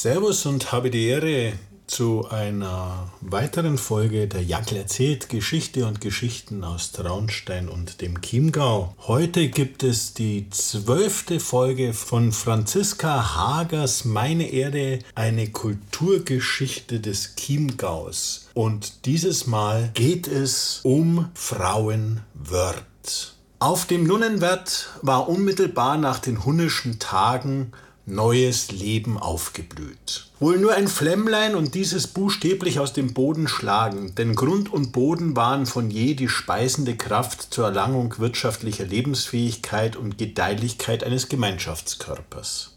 Servus und habe die Ehre, zu einer weiteren Folge der Jackel erzählt Geschichte und Geschichten aus Traunstein und dem Chiemgau. Heute gibt es die zwölfte Folge von Franziska Hagers Meine Erde, eine Kulturgeschichte des Chiemgaus. Und dieses Mal geht es um Frauenwörth. Auf dem Nunnenwert war unmittelbar nach den hunnischen Tagen neues Leben aufgeblüht. Wohl nur ein Flämmlein und dieses buchstäblich aus dem Boden schlagen, denn Grund und Boden waren von je die speisende Kraft zur Erlangung wirtschaftlicher Lebensfähigkeit und Gedeihlichkeit eines Gemeinschaftskörpers.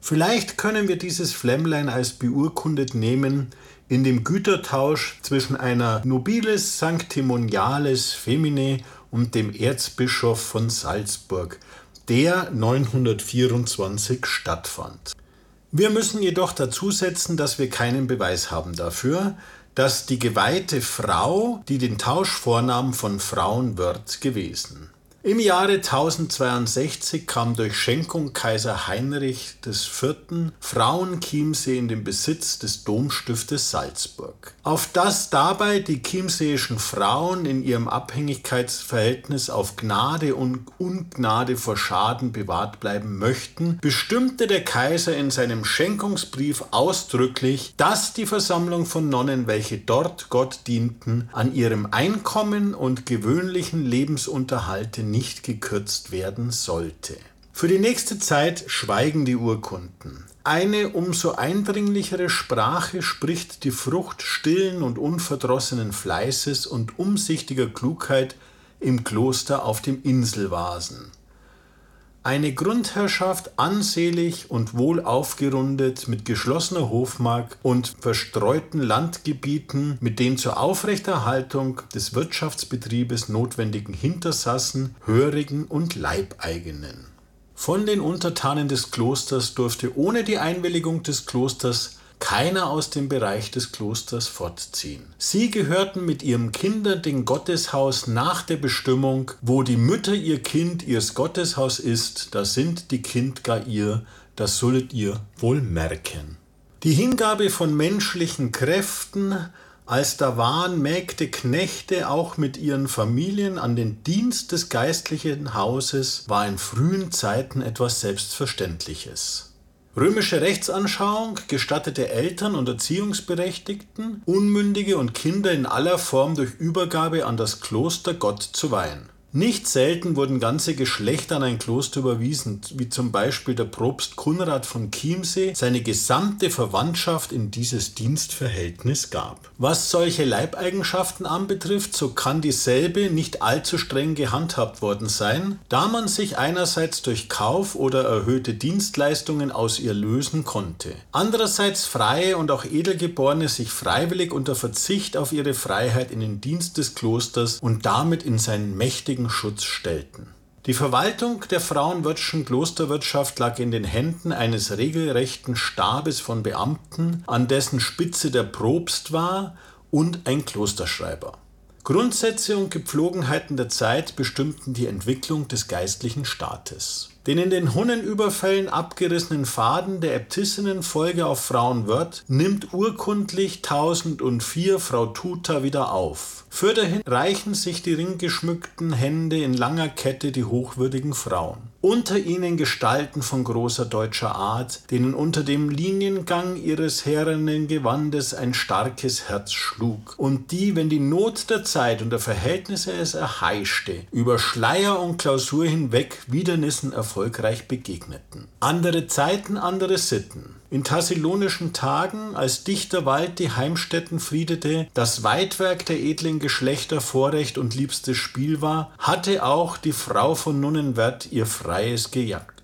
Vielleicht können wir dieses Flämmlein als beurkundet nehmen in dem Gütertausch zwischen einer Nobiles Sanctimoniales Femine und dem Erzbischof von Salzburg, der 924 stattfand. Wir müssen jedoch dazu setzen, dass wir keinen Beweis haben dafür, dass die geweihte Frau, die den Tausch vornahm, von Frauenwörth gewesen. Im Jahre 1062 kam durch Schenkung Kaiser Heinrich IV. Frauenchiemsee in den Besitz des Domstiftes Salzburg. Auf dass dabei die chiemseeischen Frauen in ihrem Abhängigkeitsverhältnis auf Gnade und Ungnade vor Schaden bewahrt bleiben möchten, bestimmte der Kaiser in seinem Schenkungsbrief ausdrücklich, dass die Versammlung von Nonnen, welche dort Gott dienten, an ihrem Einkommen und gewöhnlichen Lebensunterhalte nicht gekürzt werden sollte. Für die nächste Zeit schweigen die Urkunden. Eine umso eindringlichere Sprache spricht die Frucht stillen und unverdrossenen Fleißes und umsichtiger Klugheit im Kloster auf dem Inselvasen eine Grundherrschaft ansehlich und wohl aufgerundet mit geschlossener Hofmark und verstreuten Landgebieten mit den zur Aufrechterhaltung des Wirtschaftsbetriebes notwendigen Hintersassen, Hörigen und Leibeigenen. Von den Untertanen des Klosters durfte ohne die Einwilligung des Klosters keiner aus dem Bereich des Klosters fortziehen. Sie gehörten mit ihrem Kinder dem Gotteshaus nach der Bestimmung, wo die Mütter ihr Kind ihrs Gotteshaus ist, da sind die Kind gar ihr, das sollet ihr wohl merken. Die Hingabe von menschlichen Kräften, als da waren Mägde Knechte auch mit ihren Familien an den Dienst des geistlichen Hauses, war in frühen Zeiten etwas Selbstverständliches. Römische Rechtsanschauung gestattete Eltern und Erziehungsberechtigten, Unmündige und Kinder in aller Form durch Übergabe an das Kloster Gott zu weihen nicht selten wurden ganze Geschlechter an ein Kloster überwiesen, wie zum Beispiel der Propst Kunrad von Chiemsee seine gesamte Verwandtschaft in dieses Dienstverhältnis gab. Was solche Leibeigenschaften anbetrifft, so kann dieselbe nicht allzu streng gehandhabt worden sein, da man sich einerseits durch Kauf oder erhöhte Dienstleistungen aus ihr lösen konnte. Andererseits Freie und auch Edelgeborene sich freiwillig unter Verzicht auf ihre Freiheit in den Dienst des Klosters und damit in seinen mächtigen Schutz stellten. Die Verwaltung der frauenwirtschen Klosterwirtschaft lag in den Händen eines regelrechten Stabes von Beamten, an dessen Spitze der Propst war und ein Klosterschreiber. Grundsätze und Gepflogenheiten der Zeit bestimmten die Entwicklung des geistlichen Staates. Den in den Hunnenüberfällen abgerissenen Faden der Äbtissinnenfolge auf Frauenwörth nimmt urkundlich 1004 Frau Tuta wieder auf. Fürderhin reichen sich die ringgeschmückten Hände in langer Kette die hochwürdigen Frauen. Unter ihnen Gestalten von großer deutscher Art, denen unter dem Liniengang ihres herrenen Gewandes ein starkes Herz schlug, und die, wenn die Not der Zeit und der Verhältnisse es erheischte, über Schleier und Klausur hinweg Widernissen erfolgreich begegneten. Andere Zeiten, andere Sitten. In thessalonischen Tagen, als dichter Wald die Heimstätten friedete, das Weitwerk der edlen Geschlechter Vorrecht und liebstes Spiel war, hatte auch die Frau von Nunnenwert ihr Freies gejagt.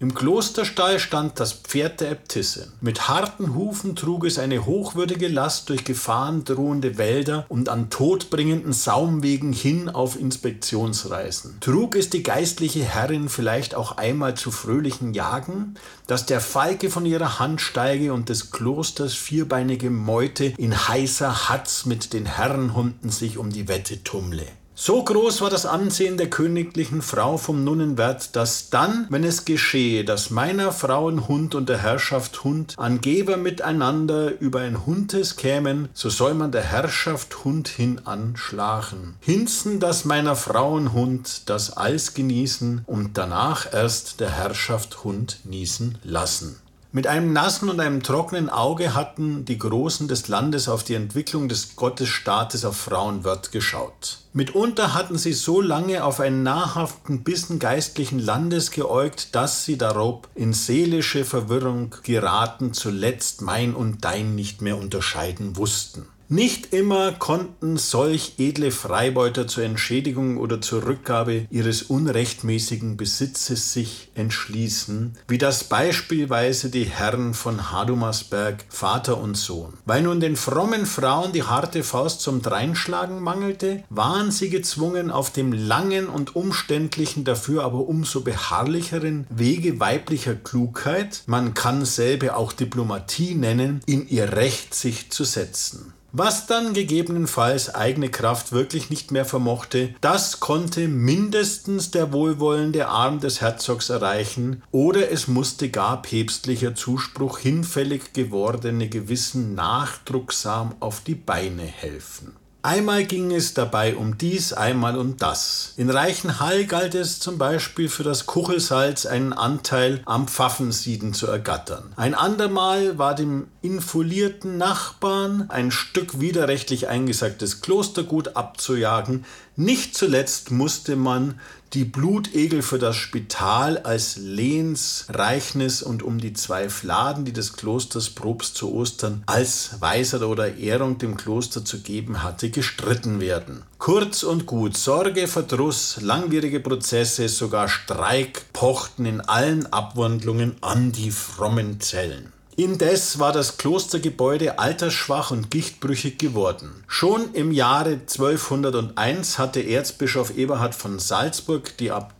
Im Klosterstall stand das Pferd der Äbtissin. Mit harten Hufen trug es eine hochwürdige Last durch gefahrendrohende Wälder und an todbringenden Saumwegen hin auf Inspektionsreisen. Trug es die geistliche Herrin vielleicht auch einmal zu fröhlichen Jagen, dass der Falke von ihrer Hand steige und des Klosters vierbeinige Meute in heißer Hatz mit den Herrenhunden sich um die Wette tummle. So groß war das Ansehen der königlichen Frau vom Nunnenwert, dass dann, wenn es geschehe, dass meiner Frauen Hund und der Herrschaft Hund Angeber miteinander über ein Hundes kämen, so soll man der Herrschaft Hund hin anschlagen. Hinzen, dass meiner Frauen Hund das Eis genießen und danach erst der Herrschaft Hund niesen lassen. Mit einem nassen und einem trockenen Auge hatten die Großen des Landes auf die Entwicklung des Gottesstaates auf Frauenwörth geschaut. Mitunter hatten sie so lange auf einen nahrhaften Bissen geistlichen Landes geäugt, dass sie darob in seelische Verwirrung geraten, zuletzt mein und dein nicht mehr unterscheiden wussten. Nicht immer konnten solch edle Freibeuter zur Entschädigung oder zur Rückgabe ihres unrechtmäßigen Besitzes sich entschließen, wie das beispielsweise die Herren von Hadumersberg, Vater und Sohn. Weil nun den frommen Frauen die harte Faust zum Dreinschlagen mangelte, waren sie gezwungen, auf dem langen und umständlichen, dafür aber umso beharrlicheren Wege weiblicher Klugheit, man kann selbe auch Diplomatie nennen, in ihr Recht sich zu setzen. Was dann gegebenenfalls eigene Kraft wirklich nicht mehr vermochte, das konnte mindestens der wohlwollende Arm des Herzogs erreichen, oder es musste gar päpstlicher Zuspruch hinfällig gewordene Gewissen nachdrucksam auf die Beine helfen. Einmal ging es dabei um dies, einmal um das. In Reichenhall galt es zum Beispiel für das Kuchelsalz einen Anteil am Pfaffensieden zu ergattern. Ein andermal war dem infolierten Nachbarn ein Stück widerrechtlich eingesagtes Klostergut abzujagen. Nicht zuletzt musste man die Blutegel für das Spital als Lehnsreichnis und um die zwei Fladen, die des Klosters Probst zu Ostern als Weisheit oder Ehrung dem Kloster zu geben hatte, gestritten werden. Kurz und gut, Sorge, Verdruss, langwierige Prozesse, sogar Streik pochten in allen Abwandlungen an die frommen Zellen. Indes war das Klostergebäude altersschwach und gichtbrüchig geworden. Schon im Jahre 1201 hatte Erzbischof Eberhard von Salzburg die Abtei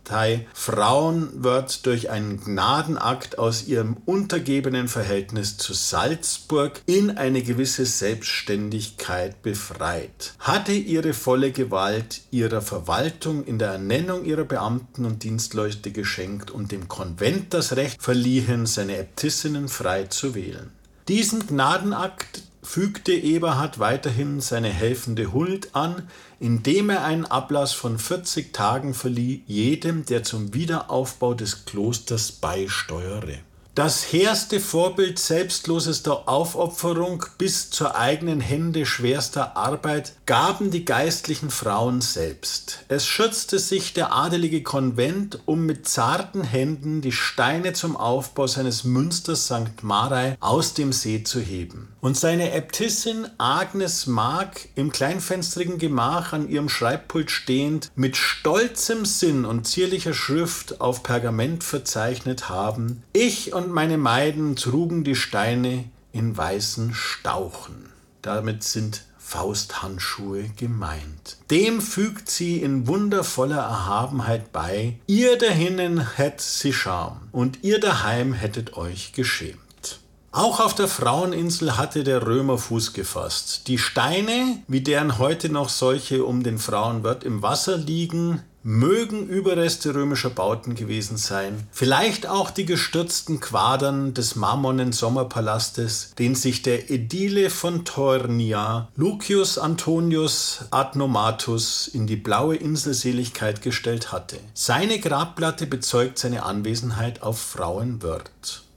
Frauenwörth durch einen Gnadenakt aus ihrem untergebenen Verhältnis zu Salzburg in eine gewisse Selbstständigkeit befreit, hatte ihre volle Gewalt ihrer Verwaltung in der Ernennung ihrer Beamten und Dienstleute geschenkt und dem Konvent das Recht verliehen, seine Äbtissinnen frei zu wählen. Diesen Gnadenakt fügte Eberhard weiterhin seine helfende Huld an, indem er einen Ablass von 40 Tagen verlieh jedem, der zum Wiederaufbau des Klosters beisteuere. Das hehrste Vorbild selbstlosester Aufopferung bis zur eigenen Hände schwerster Arbeit gaben die geistlichen Frauen selbst. Es schützte sich der adelige Konvent, um mit zarten Händen die Steine zum Aufbau seines Münsters St. Marei aus dem See zu heben. Und seine Äbtissin Agnes mag im kleinfenstrigen Gemach an ihrem Schreibpult stehend mit stolzem Sinn und zierlicher Schrift auf Pergament verzeichnet haben, ich und meine Maiden trugen die Steine in weißen Stauchen. Damit sind Fausthandschuhe gemeint. Dem fügt sie in wundervoller Erhabenheit bei, ihr dahinnen hätt sie Scham und ihr daheim hättet euch geschämt. Auch auf der Fraueninsel hatte der Römer Fuß gefasst. Die Steine, wie deren heute noch solche um den Frauenwörth im Wasser liegen, mögen Überreste römischer Bauten gewesen sein. Vielleicht auch die gestürzten Quadern des marmornen Sommerpalastes, den sich der Ädile von Tornia, Lucius Antonius Adnomatus, in die blaue Inselseligkeit gestellt hatte. Seine Grabplatte bezeugt seine Anwesenheit auf Frauenwörth.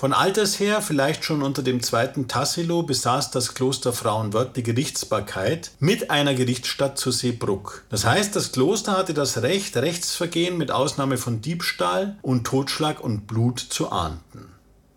Von alters her, vielleicht schon unter dem zweiten Tassilo, besaß das Kloster Frauenwörth die Gerichtsbarkeit mit einer Gerichtsstadt zu Seebruck. Das heißt, das Kloster hatte das Recht, Rechtsvergehen mit Ausnahme von Diebstahl und Totschlag und Blut zu ahnden.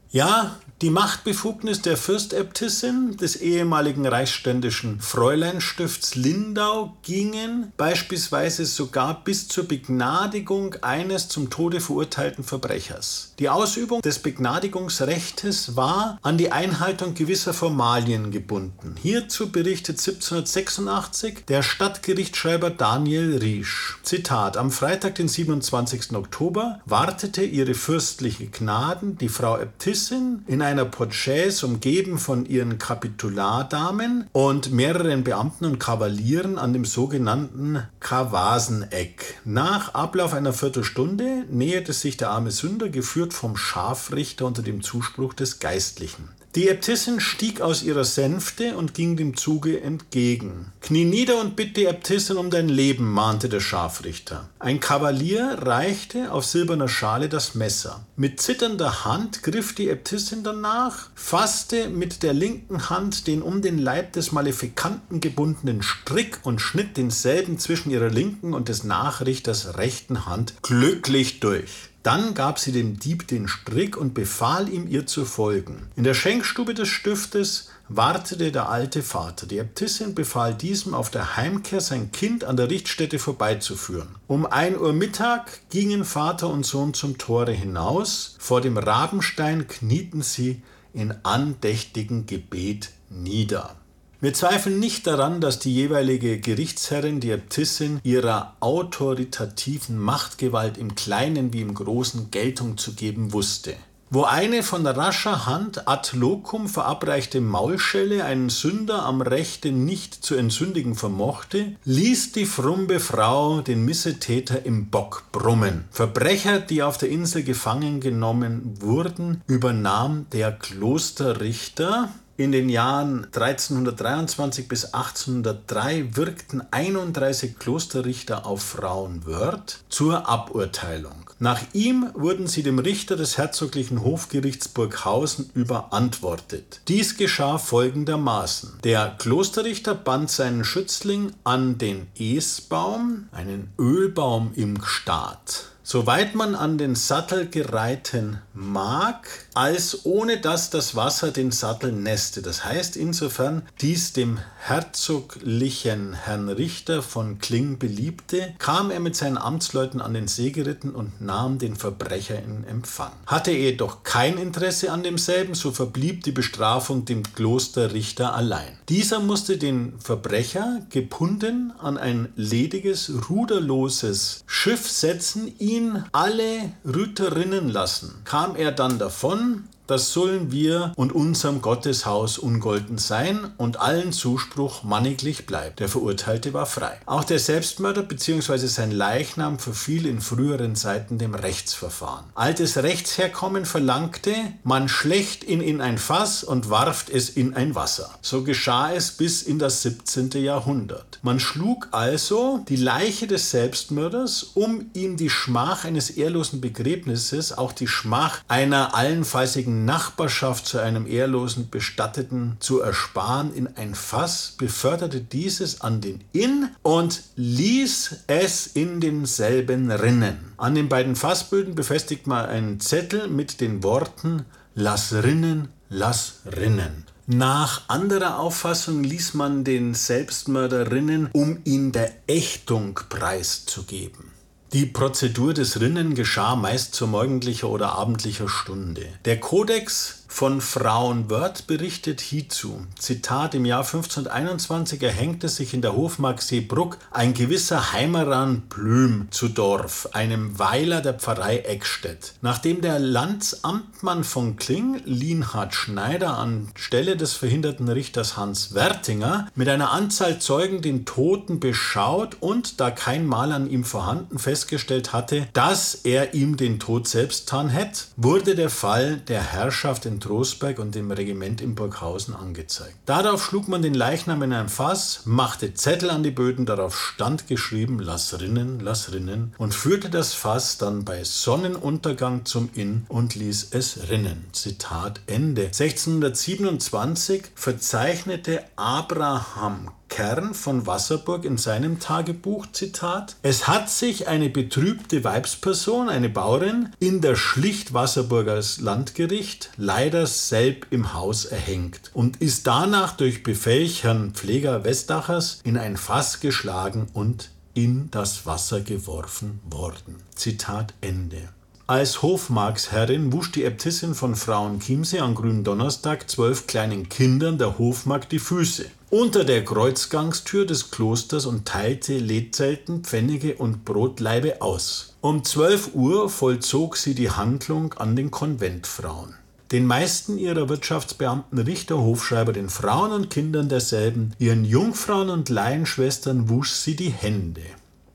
Ja, die Machtbefugnis der Fürstäbtissin des ehemaligen reichsständischen Fräuleinstifts Lindau gingen beispielsweise sogar bis zur Begnadigung eines zum Tode verurteilten Verbrechers. Die Ausübung des Begnadigungsrechtes war an die Einhaltung gewisser Formalien gebunden. Hierzu berichtet 1786 der Stadtgerichtsschreiber Daniel Riesch. Zitat: Am Freitag, den 27. Oktober, wartete ihre fürstliche Gnaden, die Frau Äbtissin, in einem kleiner Porträts umgeben von ihren Kapitulardamen und mehreren Beamten und Kavalieren an dem sogenannten Kavaseneck. Nach Ablauf einer Viertelstunde näherte sich der arme Sünder, geführt vom Scharfrichter unter dem Zuspruch des Geistlichen. Die Äbtissin stieg aus ihrer Sänfte und ging dem Zuge entgegen. Knie nieder und bitte die Äbtissin um dein Leben, mahnte der Scharfrichter. Ein Kavalier reichte auf silberner Schale das Messer. Mit zitternder Hand griff die Äbtissin danach, fasste mit der linken Hand den um den Leib des Malefikanten gebundenen Strick und schnitt denselben zwischen ihrer linken und des Nachrichters rechten Hand glücklich durch. Dann gab sie dem Dieb den Strick und befahl ihm, ihr zu folgen. In der Schenkstube des Stiftes wartete der alte Vater. Die Äbtissin befahl diesem, auf der Heimkehr sein Kind an der Richtstätte vorbeizuführen. Um ein Uhr Mittag gingen Vater und Sohn zum Tore hinaus. Vor dem Rabenstein knieten sie in andächtigem Gebet nieder. Wir zweifeln nicht daran, dass die jeweilige Gerichtsherrin, die Äbtissin, ihrer autoritativen Machtgewalt im Kleinen wie im Großen Geltung zu geben wusste. Wo eine von rascher Hand ad locum verabreichte Maulschelle einen Sünder am Rechte nicht zu entsündigen vermochte, ließ die frumbe Frau den Missetäter im Bock brummen. Verbrecher, die auf der Insel gefangen genommen wurden, übernahm der Klosterrichter, in den Jahren 1323 bis 1803 wirkten 31 Klosterrichter auf Frauenwörth zur Aburteilung. Nach ihm wurden sie dem Richter des herzoglichen Hofgerichts Burghausen überantwortet. Dies geschah folgendermaßen. Der Klosterrichter band seinen Schützling an den Esbaum, einen Ölbaum im Gstaad soweit man an den Sattel gereiten mag, als ohne dass das Wasser den Sattel näste. Das heißt insofern, dies dem herzoglichen Herrn Richter von Kling beliebte, kam er mit seinen Amtsleuten an den See geritten und nahm den Verbrecher in Empfang. Hatte er jedoch kein Interesse an demselben, so verblieb die Bestrafung dem Klosterrichter allein. Dieser musste den Verbrecher gebunden an ein lediges, ruderloses Schiff setzen, ihn alle Rüterinnen lassen. Kam er dann davon, das sollen wir und unserem Gotteshaus ungolten sein und allen Zuspruch manniglich bleibt. Der Verurteilte war frei. Auch der Selbstmörder bzw. sein Leichnam verfiel in früheren Zeiten dem Rechtsverfahren. Altes Rechtsherkommen verlangte, man schlecht ihn in ein Fass und warft es in ein Wasser. So geschah es bis in das 17. Jahrhundert. Man schlug also die Leiche des Selbstmörders, um ihm die Schmach eines ehrlosen Begräbnisses, auch die Schmach einer allenfallsigen Nachbarschaft zu einem ehrlosen Bestatteten zu ersparen, in ein Fass, beförderte dieses an den Inn und ließ es in denselben rinnen. An den beiden Fassböden befestigt man einen Zettel mit den Worten Lass rinnen, lass rinnen. Nach anderer Auffassung ließ man den Selbstmörder rinnen, um ihn der Ächtung preiszugeben. Die Prozedur des Rinnen geschah meist zu morgendlicher oder abendlicher Stunde. Der Kodex von Frauenwörth berichtet hierzu. Zitat: Im Jahr 1521 erhängte sich in der Hofmark Seebruck ein gewisser Heimeran Blüm zu Dorf, einem Weiler der Pfarrei Eckstedt. Nachdem der Landsamtmann von Kling, Lienhard Schneider, anstelle des verhinderten Richters Hans Wertinger mit einer Anzahl Zeugen den Toten beschaut und, da kein Mal an ihm vorhanden, festgestellt hatte, dass er ihm den Tod selbst tan hätte, wurde der Fall der Herrschaft in Trostberg und dem Regiment in Burghausen angezeigt. Darauf schlug man den Leichnam in ein Fass, machte Zettel an die Böden, darauf stand geschrieben, lass rinnen, lass rinnen und führte das Fass dann bei Sonnenuntergang zum Inn und ließ es rinnen. Zitat Ende. 1627 verzeichnete Abraham Kern von Wasserburg in seinem Tagebuch, Zitat, es hat sich eine betrübte Weibsperson, eine Bauerin, in der Schlicht Wasserburgers Landgericht leider selb im Haus erhängt und ist danach durch Befehl Herrn Pfleger Westachers in ein Fass geschlagen und in das Wasser geworfen worden. Zitat Ende. Als Hofmarksherrin wusch die Äbtissin von Frauenchiemsee an Gründonnerstag zwölf kleinen Kindern der Hofmark die Füße unter der Kreuzgangstür des Klosters und teilte Letzelten, Pfennige und Brotlaibe aus. Um 12 Uhr vollzog sie die Handlung an den Konventfrauen. den meisten ihrer Wirtschaftsbeamten, Richter, Hofschreiber, den Frauen und Kindern derselben, ihren Jungfrauen und Laienschwestern wusch sie die Hände.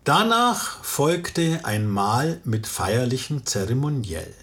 Danach folgte ein Mahl mit feierlichem Zeremoniell.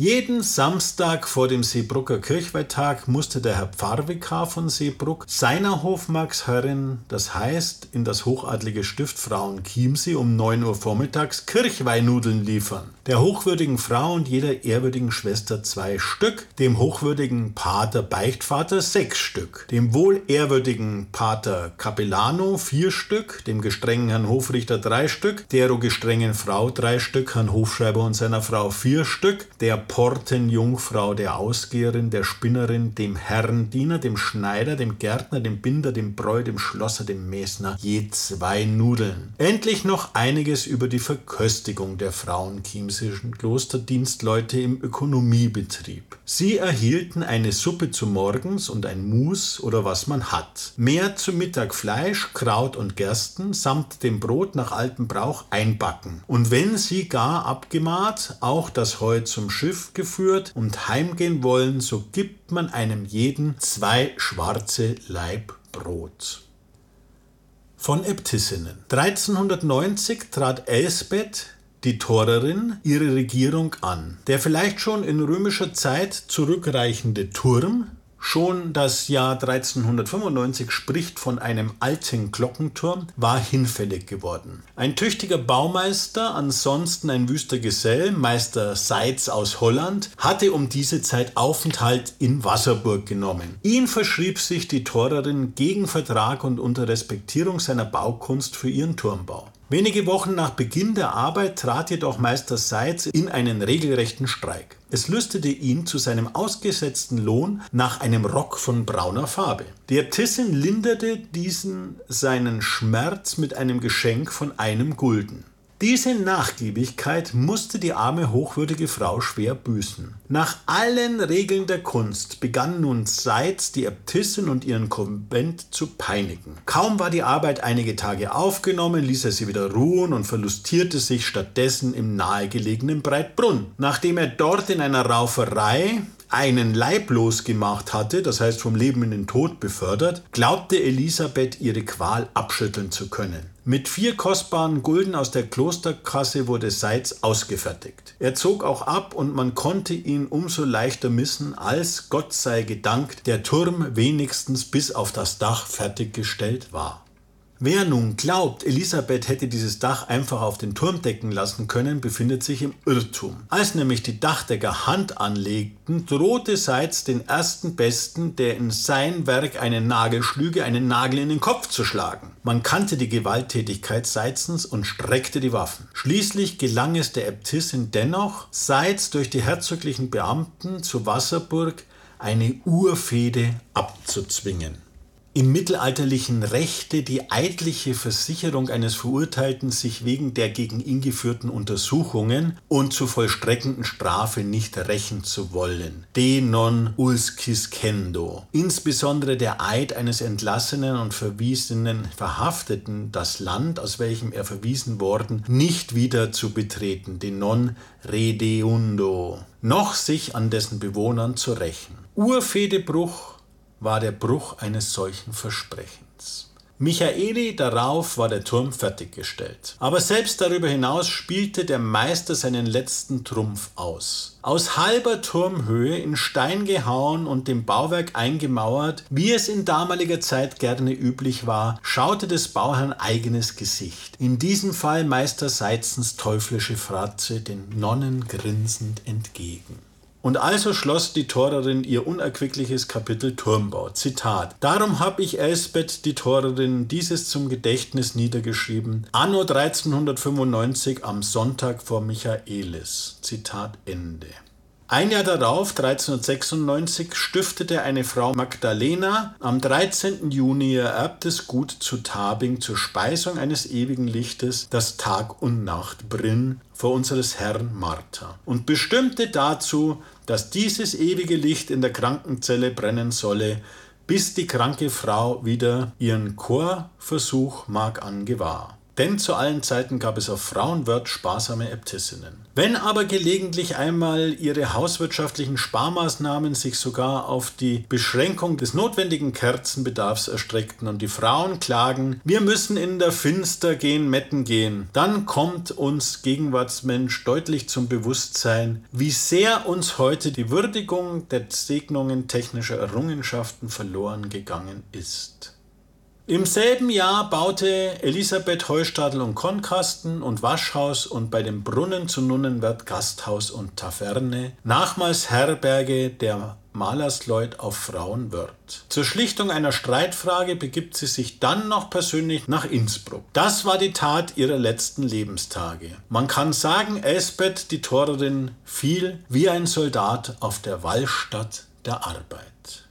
Jeden Samstag vor dem Seebrucker Kirchweihtag musste der Herr Pfarrvikar von Seebruck seiner Hofmarksherrin, das heißt in das hochadlige Stift Frauen Chiemsee um 9 Uhr vormittags Kirchweihnudeln liefern. Der hochwürdigen Frau und jeder ehrwürdigen Schwester zwei Stück, dem hochwürdigen Pater Beichtvater sechs Stück, dem wohl ehrwürdigen Pater Capellano vier Stück, dem gestrengen Herrn Hofrichter drei Stück, dero gestrengen Frau drei Stück, Herrn Hofschreiber und seiner Frau vier Stück, der Portenjungfrau, der Ausgeherin, der Spinnerin, dem Herrendiener, dem Schneider, dem Gärtner, dem Binder, dem Bräu, dem Schlosser, dem Mesner je zwei Nudeln. Endlich noch einiges über die Verköstigung der frauenchiemsischen Klosterdienstleute im Ökonomiebetrieb. Sie erhielten eine Suppe zu morgens und ein Mus oder was man hat. Mehr zu Mittag Fleisch, Kraut und Gersten samt dem Brot nach altem Brauch einbacken. Und wenn sie gar abgemahrt, auch das Heu zum Schiff Schiff geführt und heimgehen wollen, so gibt man einem jeden zwei schwarze Laib Brot. Von Äbtissinnen. 1390 trat Elsbeth die Torerin ihre Regierung an. Der vielleicht schon in römischer Zeit zurückreichende Turm Schon das Jahr 1395 spricht von einem alten Glockenturm, war hinfällig geworden. Ein tüchtiger Baumeister, ansonsten ein wüster Gesell, Meister Seitz aus Holland, hatte um diese Zeit Aufenthalt in Wasserburg genommen. Ihn verschrieb sich die Torerin gegen Vertrag und unter Respektierung seiner Baukunst für ihren Turmbau. Wenige Wochen nach Beginn der Arbeit trat jedoch Meister Seitz in einen regelrechten Streik. Es lüstete ihn zu seinem ausgesetzten Lohn nach einem Rock von brauner Farbe. Die Äbtissin linderte diesen seinen Schmerz mit einem Geschenk von einem Gulden. Diese Nachgiebigkeit musste die arme hochwürdige Frau schwer büßen. Nach allen Regeln der Kunst begann nun Seitz die Äbtissin und ihren Konvent zu peinigen. Kaum war die Arbeit einige Tage aufgenommen, ließ er sie wieder ruhen und verlustierte sich stattdessen im nahegelegenen Breitbrunn. Nachdem er dort in einer Rauferei einen leiblos gemacht hatte, das heißt vom Leben in den Tod befördert, glaubte Elisabeth ihre Qual abschütteln zu können. Mit vier kostbaren Gulden aus der Klosterkasse wurde Seitz ausgefertigt. Er zog auch ab und man konnte ihn umso leichter missen, als, Gott sei gedankt, der Turm wenigstens bis auf das Dach fertiggestellt war. Wer nun glaubt, Elisabeth hätte dieses Dach einfach auf den Turm decken lassen können, befindet sich im Irrtum. Als nämlich die Dachdecker Hand anlegten, drohte Seitz den ersten Besten, der in sein Werk einen Nagel schlüge, einen Nagel in den Kopf zu schlagen. Man kannte die Gewalttätigkeit Seitzens und streckte die Waffen. Schließlich gelang es der Äbtissin dennoch, Seitz durch die herzoglichen Beamten zu Wasserburg eine Urfehde abzuzwingen im mittelalterlichen Rechte die eidliche Versicherung eines Verurteilten, sich wegen der gegen ihn geführten Untersuchungen und zu vollstreckenden Strafe nicht rächen zu wollen. De non ulsciscendo. Insbesondere der Eid eines entlassenen und verwiesenen Verhafteten, das Land, aus welchem er verwiesen worden, nicht wieder zu betreten. De non redeundo. Noch sich an dessen Bewohnern zu rächen. Urfedebruch war der Bruch eines solchen Versprechens. Michaeli darauf war der Turm fertiggestellt. Aber selbst darüber hinaus spielte der Meister seinen letzten Trumpf aus. Aus halber Turmhöhe in Stein gehauen und dem Bauwerk eingemauert, wie es in damaliger Zeit gerne üblich war, schaute des Bauherrn eigenes Gesicht. In diesem Fall Meister Seitzens teuflische Fratze den Nonnen grinsend entgegen. Und also schloss die Torerin ihr unerquickliches Kapitel Turmbau. Zitat. Darum hab ich Elsbeth, die Torerin, dieses zum Gedächtnis niedergeschrieben. Anno 1395 am Sonntag vor Michaelis. Zitat Ende. Ein Jahr darauf, 1396, stiftete eine Frau Magdalena am 13. Juni ihr erbtes Gut zu Tabing zur Speisung eines ewigen Lichtes, das Tag und Nacht brinn vor unseres Herrn Martha und bestimmte dazu, dass dieses ewige Licht in der Krankenzelle brennen solle, bis die kranke Frau wieder ihren Chorversuch mag angewahr. Denn zu allen Zeiten gab es auf Frauenwört sparsame Äbtissinnen. Wenn aber gelegentlich einmal ihre hauswirtschaftlichen Sparmaßnahmen sich sogar auf die Beschränkung des notwendigen Kerzenbedarfs erstreckten und die Frauen klagen, wir müssen in der Finster gehen, Metten gehen, dann kommt uns Gegenwartsmensch deutlich zum Bewusstsein, wie sehr uns heute die Würdigung der Segnungen technischer Errungenschaften verloren gegangen ist. Im selben Jahr baute Elisabeth Heustadel und Konkasten und Waschhaus und bei dem Brunnen zu Nunnenwert Gasthaus und Taverne, nachmals Herberge der Malersleut auf Frauenwörth. Zur Schlichtung einer Streitfrage begibt sie sich dann noch persönlich nach Innsbruck. Das war die Tat ihrer letzten Lebenstage. Man kann sagen, Elsbeth, die Torerin, fiel wie ein Soldat auf der Wallstatt der Arbeit.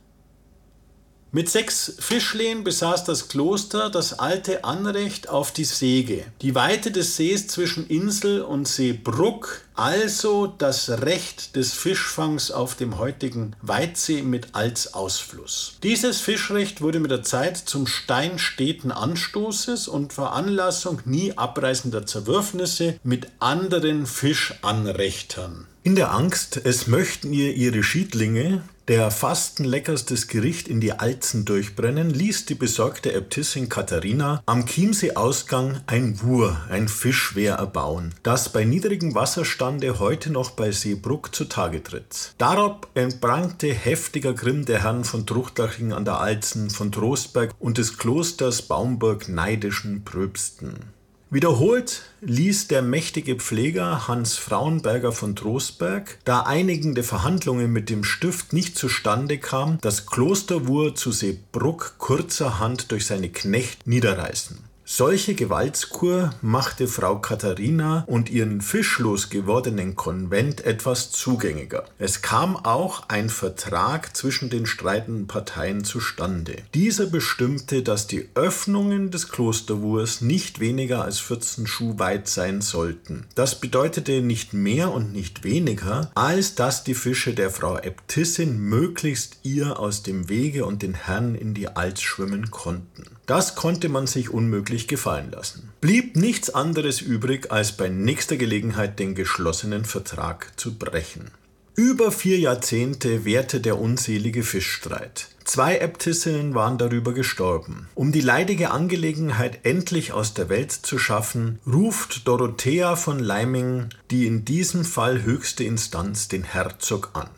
Mit sechs Fischlehen besaß das Kloster das alte Anrecht auf die Sege, die Weite des Sees zwischen Insel und Seebruck, also das Recht des Fischfangs auf dem heutigen Weitsee mit als Ausfluss. Dieses Fischrecht wurde mit der Zeit zum Stein steten Anstoßes und Veranlassung nie abreißender Zerwürfnisse mit anderen Fischanrechtern. In der Angst, es möchten ihr ihre Schiedlinge, der fastenleckerstes Gericht in die Alzen durchbrennen, ließ die besorgte Äbtissin Katharina am Chiemsee-Ausgang ein Wur, ein Fischwehr erbauen, das bei niedrigem Wasserstande heute noch bei Seebruck zutage tritt. Darauf entbrannte heftiger Grimm der Herren von Truchtlaching an der Alzen, von Trostberg und des Klosters Baumburg neidischen Pröbsten. Wiederholt ließ der mächtige Pfleger Hans Frauenberger von Trostberg, da einigende Verhandlungen mit dem Stift nicht zustande kamen, das Klosterwur zu Seebruck kurzerhand durch seine Knecht niederreißen solche Gewaltskur machte Frau Katharina und ihren fischlos gewordenen Konvent etwas zugängiger. Es kam auch ein Vertrag zwischen den streitenden Parteien zustande. Dieser bestimmte, dass die Öffnungen des Klosterwurs nicht weniger als 14 Schuh weit sein sollten. Das bedeutete nicht mehr und nicht weniger, als dass die Fische der Frau Äbtissin möglichst ihr aus dem Wege und den Herrn in die Alz schwimmen konnten. Das konnte man sich unmöglich gefallen lassen. Blieb nichts anderes übrig, als bei nächster Gelegenheit den geschlossenen Vertrag zu brechen. Über vier Jahrzehnte währte der unselige Fischstreit. Zwei Äbtissinnen waren darüber gestorben. Um die leidige Angelegenheit endlich aus der Welt zu schaffen, ruft Dorothea von Leiming, die in diesem Fall höchste Instanz, den Herzog an.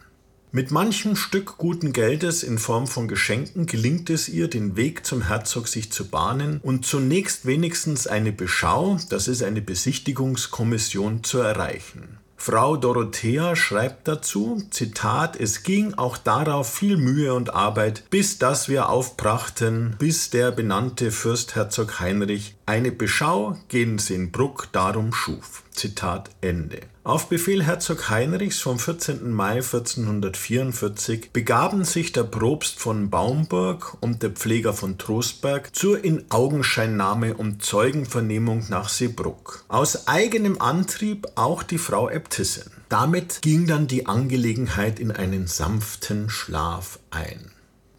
Mit manchem Stück guten Geldes in Form von Geschenken gelingt es ihr, den Weg zum Herzog sich zu bahnen und zunächst wenigstens eine Beschau, das ist eine Besichtigungskommission, zu erreichen. Frau Dorothea schreibt dazu, Zitat, es ging auch darauf viel Mühe und Arbeit, bis dass wir aufbrachten, bis der benannte Fürstherzog Heinrich eine Beschau gegen Seenbruck darum schuf. Zitat Ende. Auf Befehl Herzog Heinrichs vom 14. Mai 1444 begaben sich der Propst von Baumburg und der Pfleger von Trostberg zur Inaugenscheinnahme und Zeugenvernehmung nach Seebruck. Aus eigenem Antrieb auch die Frau Äbtissin. Damit ging dann die Angelegenheit in einen sanften Schlaf ein.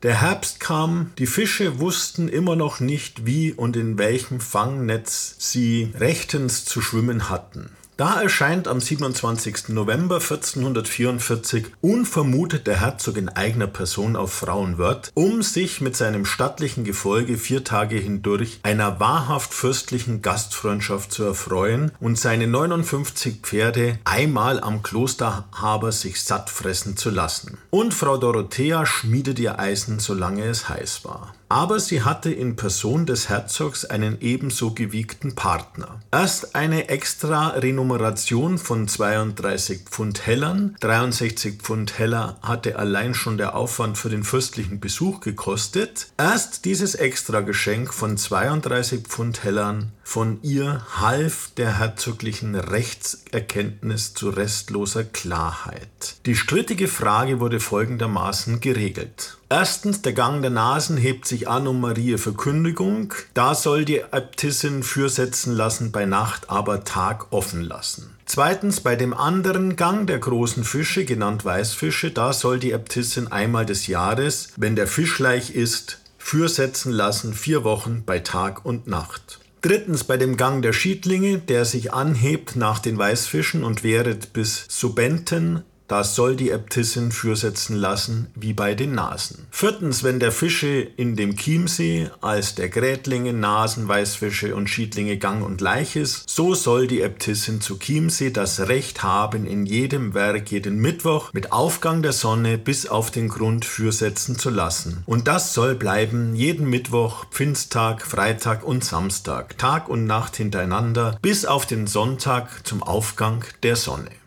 Der Herbst kam, die Fische wussten immer noch nicht, wie und in welchem Fangnetz sie rechtens zu schwimmen hatten. Da erscheint am 27. November 1444 unvermutet der Herzog in eigener Person auf Frauenwörth, um sich mit seinem stattlichen Gefolge vier Tage hindurch einer wahrhaft fürstlichen Gastfreundschaft zu erfreuen und seine 59 Pferde einmal am Klosterhaber sich satt fressen zu lassen. Und Frau Dorothea schmiedet ihr Eisen, solange es heiß war aber sie hatte in Person des Herzogs einen ebenso gewiegten Partner. Erst eine extra Renumeration von 32 Pfund Hellern, 63 Pfund Heller hatte allein schon der Aufwand für den fürstlichen Besuch gekostet. Erst dieses extra Geschenk von 32 Pfund Hellern von ihr half der herzoglichen Rechtserkenntnis zu restloser Klarheit. Die strittige Frage wurde folgendermaßen geregelt. Erstens, der Gang der Nasen hebt sich an um Marie Verkündigung. Da soll die Äbtissin fürsetzen lassen, bei Nacht aber Tag offen lassen. Zweitens, bei dem anderen Gang der großen Fische, genannt Weißfische, da soll die Äbtissin einmal des Jahres, wenn der Fischleich ist, fürsetzen lassen, vier Wochen bei Tag und Nacht. Drittens bei dem Gang der Schiedlinge, der sich anhebt nach den Weißfischen und währet bis Subenten das soll die Äbtissin fürsetzen lassen, wie bei den Nasen. Viertens, wenn der Fische in dem Chiemsee als der Grätlinge, Nasen, Weißfische und Schiedlinge Gang und Leich ist, so soll die Äbtissin zu Chiemsee das Recht haben, in jedem Werk jeden Mittwoch mit Aufgang der Sonne bis auf den Grund fürsetzen zu lassen. Und das soll bleiben jeden Mittwoch, Pfingsttag, Freitag und Samstag, Tag und Nacht hintereinander, bis auf den Sonntag zum Aufgang der Sonne.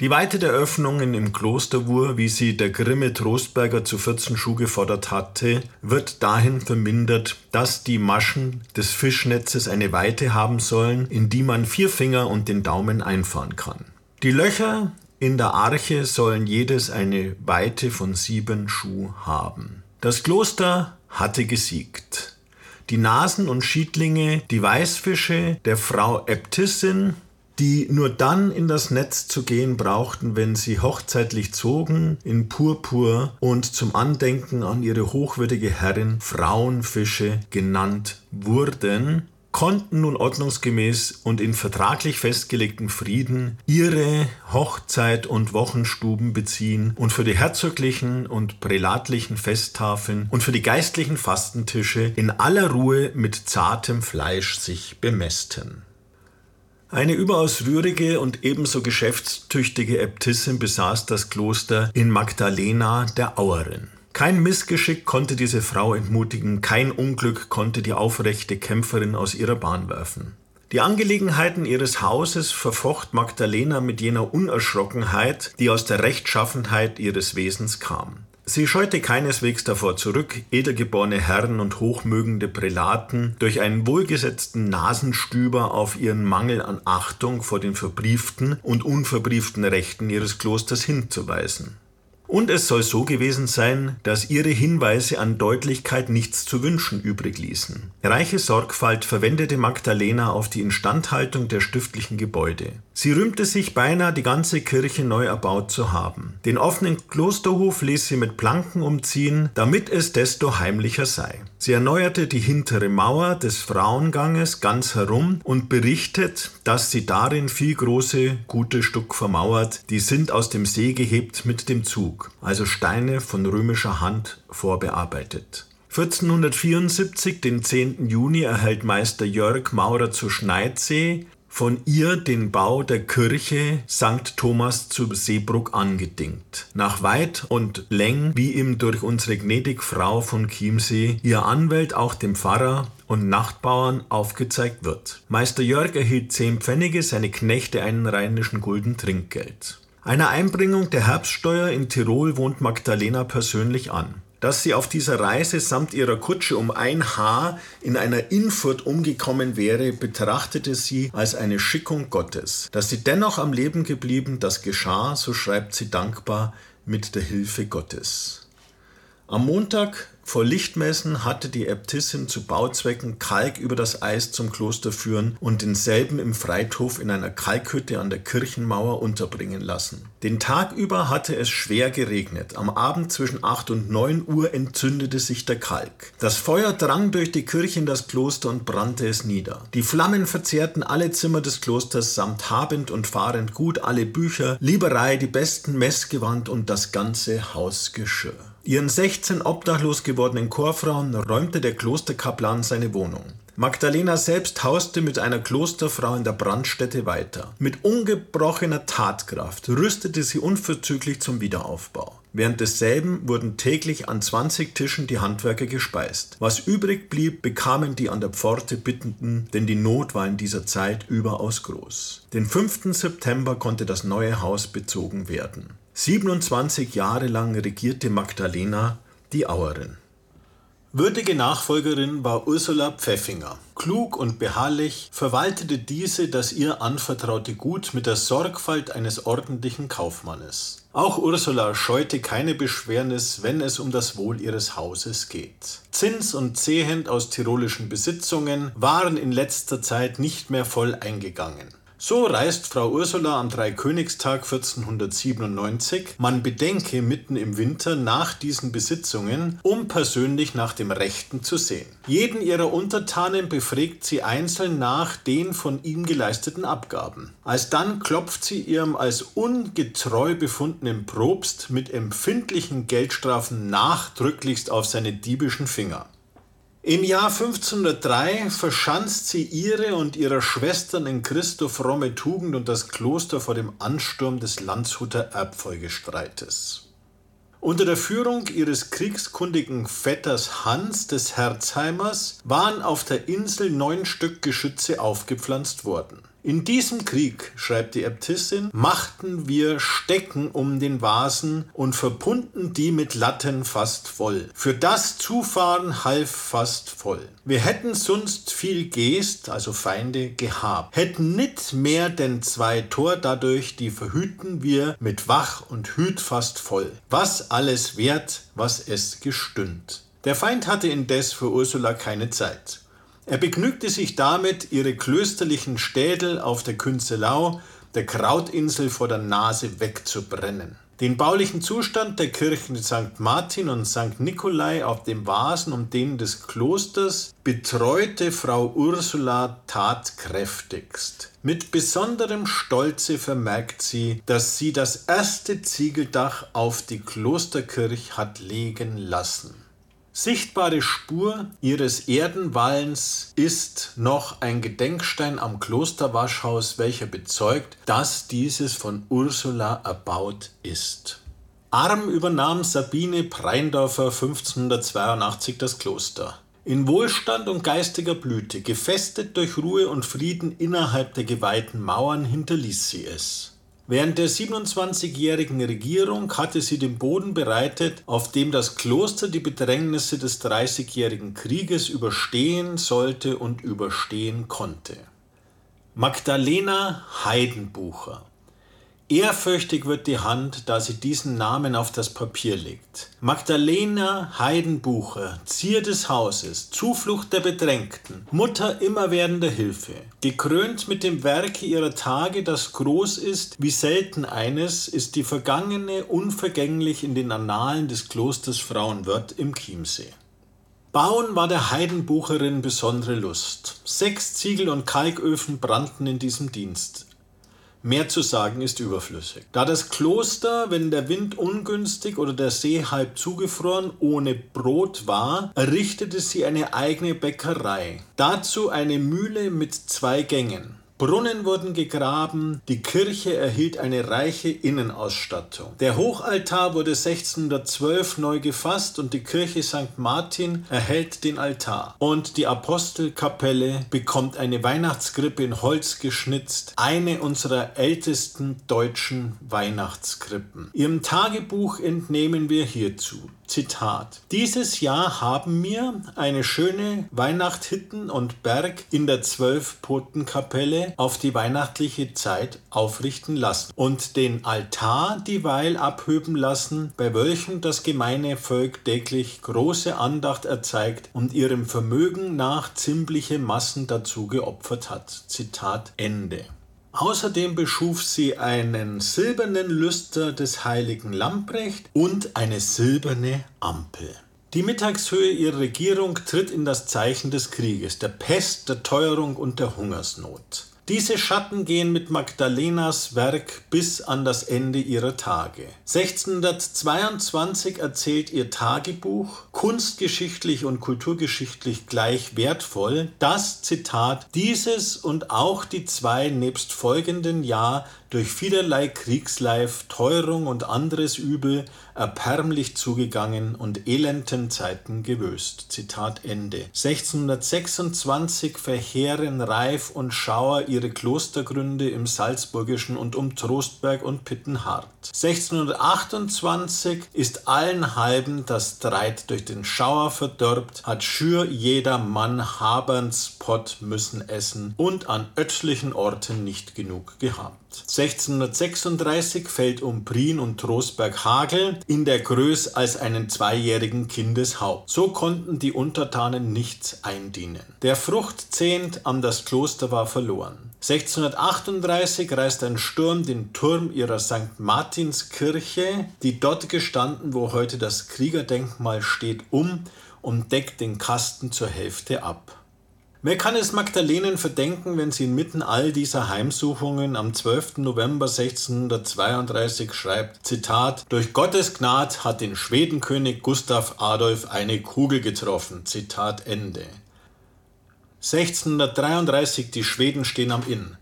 Die Weite der Öffnungen im Klosterwur, wie sie der grimme Trostberger zu 14 Schuh gefordert hatte, wird dahin vermindert, dass die Maschen des Fischnetzes eine Weite haben sollen, in die man vier Finger und den Daumen einfahren kann. Die Löcher in der Arche sollen jedes eine Weite von sieben Schuh haben. Das Kloster hatte gesiegt. Die Nasen und Schiedlinge, die Weißfische der Frau Äbtissin die nur dann in das Netz zu gehen brauchten, wenn sie hochzeitlich zogen in Purpur und zum Andenken an ihre hochwürdige Herrin Frauenfische genannt wurden, konnten nun ordnungsgemäß und in vertraglich festgelegtem Frieden ihre Hochzeit- und Wochenstuben beziehen und für die herzoglichen und prälatlichen Festtafeln und für die geistlichen Fastentische in aller Ruhe mit zartem Fleisch sich bemästen. Eine überaus rührige und ebenso geschäftstüchtige Äbtissin besaß das Kloster in Magdalena der Auerin. Kein Missgeschick konnte diese Frau entmutigen, kein Unglück konnte die aufrechte Kämpferin aus ihrer Bahn werfen. Die Angelegenheiten ihres Hauses verfocht Magdalena mit jener Unerschrockenheit, die aus der Rechtschaffenheit ihres Wesens kam. Sie scheute keineswegs davor zurück, edelgeborene Herren und hochmögende Prälaten durch einen wohlgesetzten Nasenstüber auf ihren Mangel an Achtung vor den verbrieften und unverbrieften Rechten ihres Klosters hinzuweisen. Und es soll so gewesen sein, dass ihre Hinweise an Deutlichkeit nichts zu wünschen übrig ließen. Reiche Sorgfalt verwendete Magdalena auf die Instandhaltung der stiftlichen Gebäude. Sie rühmte sich beinahe, die ganze Kirche neu erbaut zu haben. Den offenen Klosterhof ließ sie mit Planken umziehen, damit es desto heimlicher sei. Sie erneuerte die hintere Mauer des Frauenganges ganz herum und berichtet, dass sie darin viel große, gute Stück vermauert, die sind aus dem See gehebt mit dem Zug, also Steine von römischer Hand vorbearbeitet. 1474, den 10. Juni, erhält Meister Jörg Maurer zu Schneidsee von ihr den Bau der Kirche St. Thomas zu Seebruck angedingt. Nach Weit und Läng, wie ihm durch unsere gnädig Frau von Chiemsee, ihr Anwalt auch dem Pfarrer und Nachtbauern aufgezeigt wird. Meister Jörg erhielt zehn Pfennige, seine Knechte einen rheinischen Gulden Trinkgeld. Einer Einbringung der Herbststeuer in Tirol wohnt Magdalena persönlich an. Dass sie auf dieser Reise samt ihrer Kutsche um ein Haar in einer Infurt umgekommen wäre, betrachtete sie als eine Schickung Gottes. Dass sie dennoch am Leben geblieben, das geschah, so schreibt sie dankbar, mit der Hilfe Gottes. Am Montag vor Lichtmessen hatte die Äbtissin zu Bauzwecken Kalk über das Eis zum Kloster führen und denselben im Freithof in einer Kalkhütte an der Kirchenmauer unterbringen lassen. Den Tag über hatte es schwer geregnet. Am Abend zwischen 8 und 9 Uhr entzündete sich der Kalk. Das Feuer drang durch die Kirche in das Kloster und brannte es nieder. Die Flammen verzehrten alle Zimmer des Klosters samt habend und fahrend gut alle Bücher, Lieberei, die besten Messgewand und das ganze Hausgeschirr. Ihren 16 obdachlos gewordenen Chorfrauen räumte der Klosterkaplan seine Wohnung. Magdalena selbst hauste mit einer Klosterfrau in der Brandstätte weiter. Mit ungebrochener Tatkraft rüstete sie unverzüglich zum Wiederaufbau. Während desselben wurden täglich an 20 Tischen die Handwerker gespeist. Was übrig blieb, bekamen die an der Pforte Bittenden, denn die Not war in dieser Zeit überaus groß. Den 5. September konnte das neue Haus bezogen werden. 27 Jahre lang regierte Magdalena die Auerin. Würdige Nachfolgerin war Ursula Pfeffinger. Klug und beharrlich verwaltete diese das ihr anvertraute Gut mit der Sorgfalt eines ordentlichen Kaufmannes. Auch Ursula scheute keine Beschwernis, wenn es um das Wohl ihres Hauses geht. Zins und Zehend aus tirolischen Besitzungen waren in letzter Zeit nicht mehr voll eingegangen. So reist Frau Ursula am Dreikönigstag 1497, man bedenke mitten im Winter nach diesen Besitzungen, um persönlich nach dem Rechten zu sehen. Jeden ihrer Untertanen befragt sie einzeln nach den von ihm geleisteten Abgaben. Alsdann klopft sie ihrem als ungetreu befundenen Probst mit empfindlichen Geldstrafen nachdrücklichst auf seine diebischen Finger. Im Jahr 1503 verschanzt sie ihre und ihrer Schwestern in Christo fromme Tugend und das Kloster vor dem Ansturm des Landshuter Erbfolgestreites. Unter der Führung ihres kriegskundigen Vetters Hans des Herzheimers waren auf der Insel neun Stück Geschütze aufgepflanzt worden. In diesem Krieg, schreibt die Äbtissin, machten wir Stecken um den Vasen und verpunden die mit Latten fast voll. Für das Zufahren half fast voll. Wir hätten sonst viel Geest, also Feinde, gehabt, hätten nit mehr denn zwei Tor dadurch, die verhüten wir mit Wach und Hüt fast voll. Was alles wert, was es gestünd. Der Feind hatte indes für Ursula keine Zeit. Er begnügte sich damit, ihre klösterlichen Städel auf der Künzelau, der Krautinsel vor der Nase wegzubrennen. Den baulichen Zustand der Kirchen St. Martin und St. Nikolai auf dem Vasen und denen des Klosters betreute Frau Ursula tatkräftigst. Mit besonderem Stolze vermerkt sie, dass sie das erste Ziegeldach auf die Klosterkirche hat legen lassen. Sichtbare Spur ihres Erdenwallens ist noch ein Gedenkstein am Klosterwaschhaus, welcher bezeugt, dass dieses von Ursula erbaut ist. Arm übernahm Sabine Preindorfer 1582 das Kloster. In Wohlstand und geistiger Blüte, gefestet durch Ruhe und Frieden innerhalb der geweihten Mauern, hinterließ sie es. Während der 27-jährigen Regierung hatte sie den Boden bereitet, auf dem das Kloster die Bedrängnisse des Dreißigjährigen Krieges überstehen sollte und überstehen konnte. Magdalena Heidenbucher Ehrfürchtig wird die Hand, da sie diesen Namen auf das Papier legt. Magdalena Heidenbucher, Zier des Hauses, Zuflucht der Bedrängten, Mutter immerwährender Hilfe, gekrönt mit dem Werke ihrer Tage, das groß ist, wie selten eines, ist die vergangene unvergänglich in den Annalen des Klosters Frauenwörth im Chiemsee. Bauen war der Heidenbucherin besondere Lust. Sechs Ziegel- und Kalköfen brannten in diesem Dienst. Mehr zu sagen ist überflüssig. Da das Kloster, wenn der Wind ungünstig oder der See halb zugefroren, ohne Brot war, errichtete sie eine eigene Bäckerei. Dazu eine Mühle mit zwei Gängen. Brunnen wurden gegraben, die Kirche erhielt eine reiche Innenausstattung. Der Hochaltar wurde 1612 neu gefasst und die Kirche St. Martin erhält den Altar. Und die Apostelkapelle bekommt eine Weihnachtskrippe in Holz geschnitzt, eine unserer ältesten deutschen Weihnachtskrippen. Ihrem Tagebuch entnehmen wir hierzu. Zitat. Dieses Jahr haben wir eine schöne Weihnacht Hitten und Berg in der Zwölfpotenkapelle auf die weihnachtliche Zeit aufrichten lassen und den Altar dieweil abhöben lassen, bei welchem das gemeine Volk täglich große Andacht erzeigt und ihrem Vermögen nach ziemliche Massen dazu geopfert hat. Zitat Ende. Außerdem beschuf sie einen silbernen Lüster des heiligen Lamprecht und eine silberne Ampel. Die Mittagshöhe ihrer Regierung tritt in das Zeichen des Krieges, der Pest, der Teuerung und der Hungersnot. Diese Schatten gehen mit Magdalenas Werk bis an das Ende ihrer Tage. 1622 erzählt ihr Tagebuch, kunstgeschichtlich und kulturgeschichtlich gleich wertvoll, dass, Zitat, dieses und auch die zwei nebst folgenden Jahr durch vielerlei Kriegsleif, Teuerung und anderes Übel erbärmlich zugegangen und elenden Zeiten gewöst. Zitat Ende. 1626 verheeren Reif und Schauer ihre Klostergründe im Salzburgischen und um Trostberg und Pittenhardt. 1628 ist allen halben das Dreit durch den Schauer verdorbt, hat schür jeder Mann Haberns Pott müssen essen und an öttlichen Orten nicht genug gehabt. 1636 fällt um Prien und Trostberg Hagel in der Größe als einen zweijährigen Kindeshaupt. So konnten die Untertanen nichts eindienen. Der Fruchtzehnt an das Kloster war verloren. 1638 reißt ein Sturm den Turm ihrer St. Martinskirche, die dort gestanden, wo heute das Kriegerdenkmal steht, um und deckt den Kasten zur Hälfte ab. Wer kann es Magdalenen verdenken, wenn sie inmitten all dieser Heimsuchungen am 12. November 1632 schreibt, Zitat, Durch Gottes Gnad hat den Schwedenkönig Gustav Adolf eine Kugel getroffen, Zitat Ende. 1633 die Schweden stehen am Inn,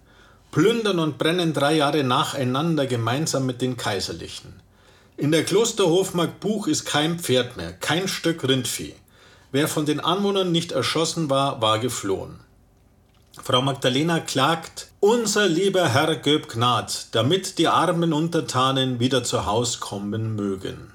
plündern und brennen drei Jahre nacheinander gemeinsam mit den Kaiserlichen. In der Klosterhofmark Buch ist kein Pferd mehr, kein Stück Rindvieh. Wer von den Anwohnern nicht erschossen war, war geflohen. Frau Magdalena klagt, unser lieber Herr göb Gnad, damit die armen Untertanen wieder zu Haus kommen mögen.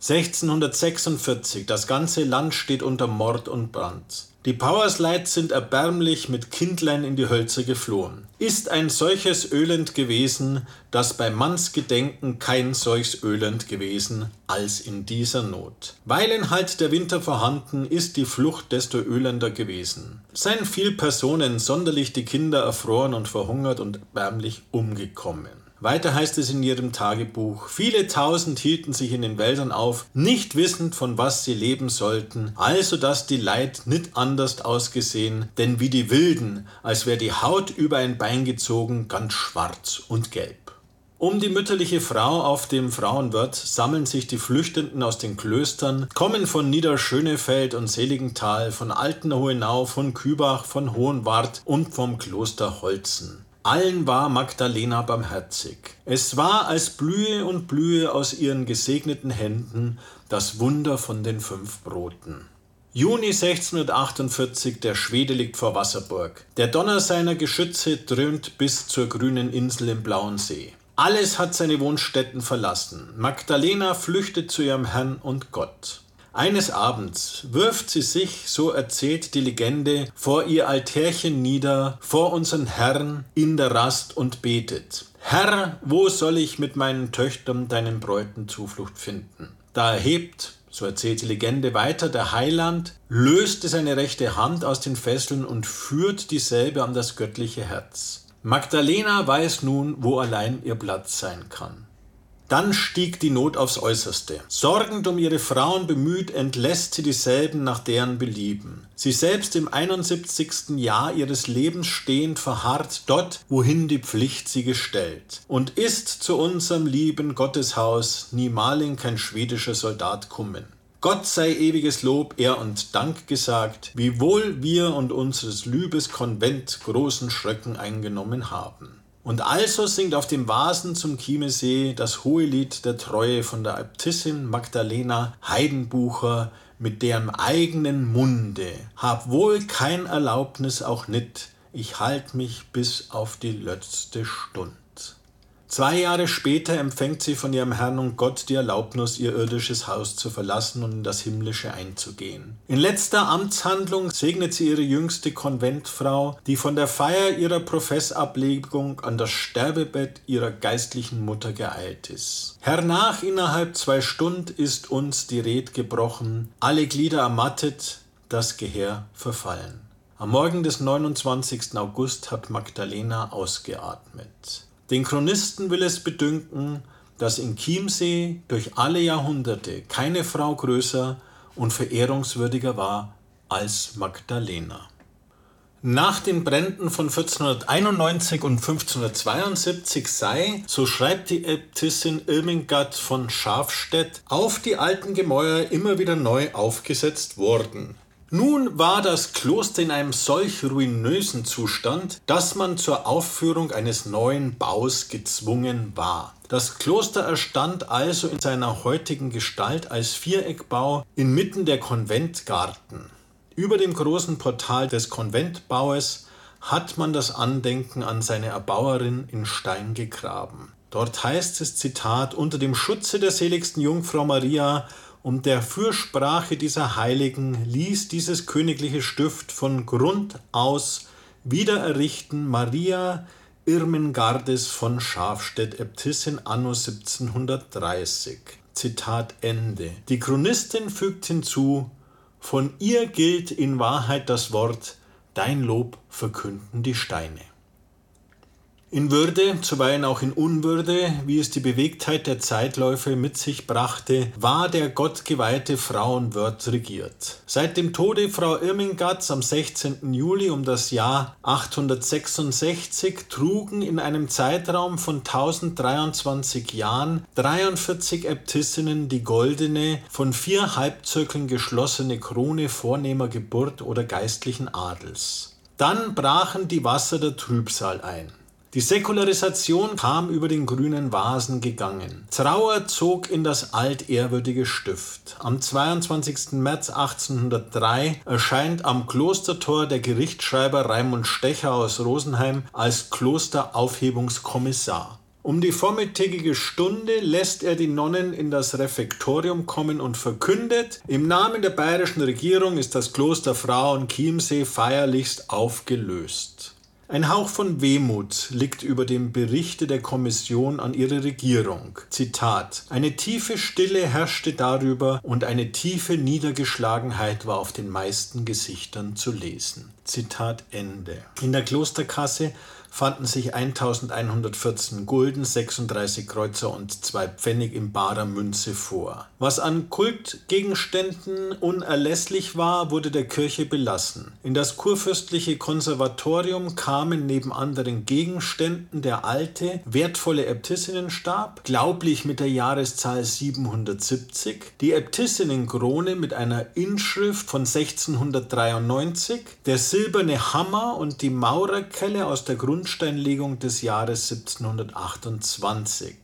1646, das ganze Land steht unter Mord und Brand. Die Powerslides sind erbärmlich mit Kindlein in die Hölzer geflohen. Ist ein solches Ölend gewesen, dass bei Mannsgedenken kein solches Ölend gewesen, als in dieser Not. Weilen halt der Winter vorhanden, ist die Flucht desto ölender gewesen. Seien viel Personen, sonderlich die Kinder, erfroren und verhungert und erbärmlich umgekommen. Weiter heißt es in ihrem Tagebuch, viele tausend hielten sich in den Wäldern auf, nicht wissend, von was sie leben sollten, also dass die Leid nicht anders ausgesehen, denn wie die Wilden, als wär die Haut über ein Bein gezogen, ganz schwarz und gelb. Um die mütterliche Frau auf dem Frauenwirt sammeln sich die Flüchtenden aus den Klöstern, kommen von Niederschönefeld und Seligenthal, von Altenhohenau, von Kübach, von Hohenwart und vom Kloster Holzen. Allen war Magdalena barmherzig. Es war, als blühe und blühe aus ihren gesegneten Händen das Wunder von den fünf Broten. Juni 1648, der Schwede liegt vor Wasserburg. Der Donner seiner Geschütze dröhnt bis zur grünen Insel im blauen See. Alles hat seine Wohnstätten verlassen. Magdalena flüchtet zu ihrem Herrn und Gott. Eines Abends wirft sie sich, so erzählt die Legende, vor ihr Altärchen nieder, vor unseren Herrn in der Rast und betet. Herr, wo soll ich mit meinen Töchtern deinen Bräuten Zuflucht finden? Da erhebt, so erzählt die Legende weiter, der Heiland, löste seine rechte Hand aus den Fesseln und führt dieselbe an das göttliche Herz. Magdalena weiß nun, wo allein ihr Platz sein kann. Dann stieg die Not aufs Äußerste. Sorgend um ihre Frauen bemüht, entlässt sie dieselben nach deren Belieben. Sie selbst im 71. Jahr ihres Lebens stehend verharrt dort, wohin die Pflicht sie gestellt. Und ist zu unserem lieben Gotteshaus niemaling kein schwedischer Soldat kommen. Gott sei ewiges Lob, Ehr und Dank gesagt, wiewohl wir und unseres Lübes Konvent großen Schröcken eingenommen haben. Und also singt auf dem Vasen zum Chiemesee das hohe Lied der Treue von der Äbtissin Magdalena Heidenbucher mit deren eigenen Munde. Hab wohl kein Erlaubnis auch nit, ich halt mich bis auf die letzte Stund. Zwei Jahre später empfängt sie von ihrem Herrn und Gott die Erlaubnis, ihr irdisches Haus zu verlassen und in das himmlische einzugehen. In letzter Amtshandlung segnet sie ihre jüngste Konventfrau, die von der Feier ihrer Professablegung an das Sterbebett ihrer geistlichen Mutter geeilt ist. Hernach innerhalb zwei Stunden ist uns die Red gebrochen, alle Glieder ermattet, das Gehör verfallen. Am Morgen des 29. August hat Magdalena ausgeatmet. Den Chronisten will es bedünken, dass in Chiemsee durch alle Jahrhunderte keine Frau größer und verehrungswürdiger war als Magdalena. Nach den Bränden von 1491 und 1572 sei, so schreibt die Äbtissin Irmingard von Schafstedt, auf die alten Gemäuer immer wieder neu aufgesetzt worden. Nun war das Kloster in einem solch ruinösen Zustand, dass man zur Aufführung eines neuen Baus gezwungen war. Das Kloster erstand also in seiner heutigen Gestalt als Viereckbau inmitten der Konventgarten. Über dem großen Portal des Konventbaues hat man das Andenken an seine Erbauerin in Stein gegraben. Dort heißt es Zitat unter dem Schutze der seligsten Jungfrau Maria und der Fürsprache dieser Heiligen ließ dieses königliche Stift von Grund aus wieder errichten Maria, Irmengardes von Schafstedt, Äbtissin anno 1730. Zitat Ende. Die Chronistin fügt hinzu, von ihr gilt in Wahrheit das Wort, dein Lob verkünden die Steine. In Würde, zuweilen auch in Unwürde, wie es die Bewegtheit der Zeitläufe mit sich brachte, war der gottgeweihte Frauenwort regiert. Seit dem Tode Frau Irmingatz am 16. Juli um das Jahr 866 trugen in einem Zeitraum von 1023 Jahren 43 Äbtissinnen die goldene, von vier Halbzirkeln geschlossene Krone vornehmer Geburt oder geistlichen Adels. Dann brachen die Wasser der Trübsal ein. Die Säkularisation kam über den grünen Vasen gegangen. Trauer zog in das altehrwürdige Stift. Am 22. März 1803 erscheint am Klostertor der Gerichtsschreiber Raimund Stecher aus Rosenheim als Klosteraufhebungskommissar. Um die vormittägige Stunde lässt er die Nonnen in das Refektorium kommen und verkündet, im Namen der bayerischen Regierung ist das Kloster Frauen Chiemsee feierlichst aufgelöst. Ein Hauch von Wehmut liegt über dem Berichte der Kommission an ihre Regierung. Zitat Eine tiefe Stille herrschte darüber und eine tiefe Niedergeschlagenheit war auf den meisten Gesichtern zu lesen. Zitat Ende. In der Klosterkasse fanden sich 1114 Gulden, 36 Kreuzer und zwei Pfennig in barer Münze vor. Was an Kultgegenständen unerlässlich war, wurde der Kirche belassen. In das kurfürstliche Konservatorium kamen neben anderen Gegenständen der alte, wertvolle Äbtissinnenstab, glaublich mit der Jahreszahl 770, die Äbtissinnenkrone mit einer Inschrift von 1693, der silberne Hammer und die Maurerkelle aus der Grund Grundsteinlegung des Jahres 1728.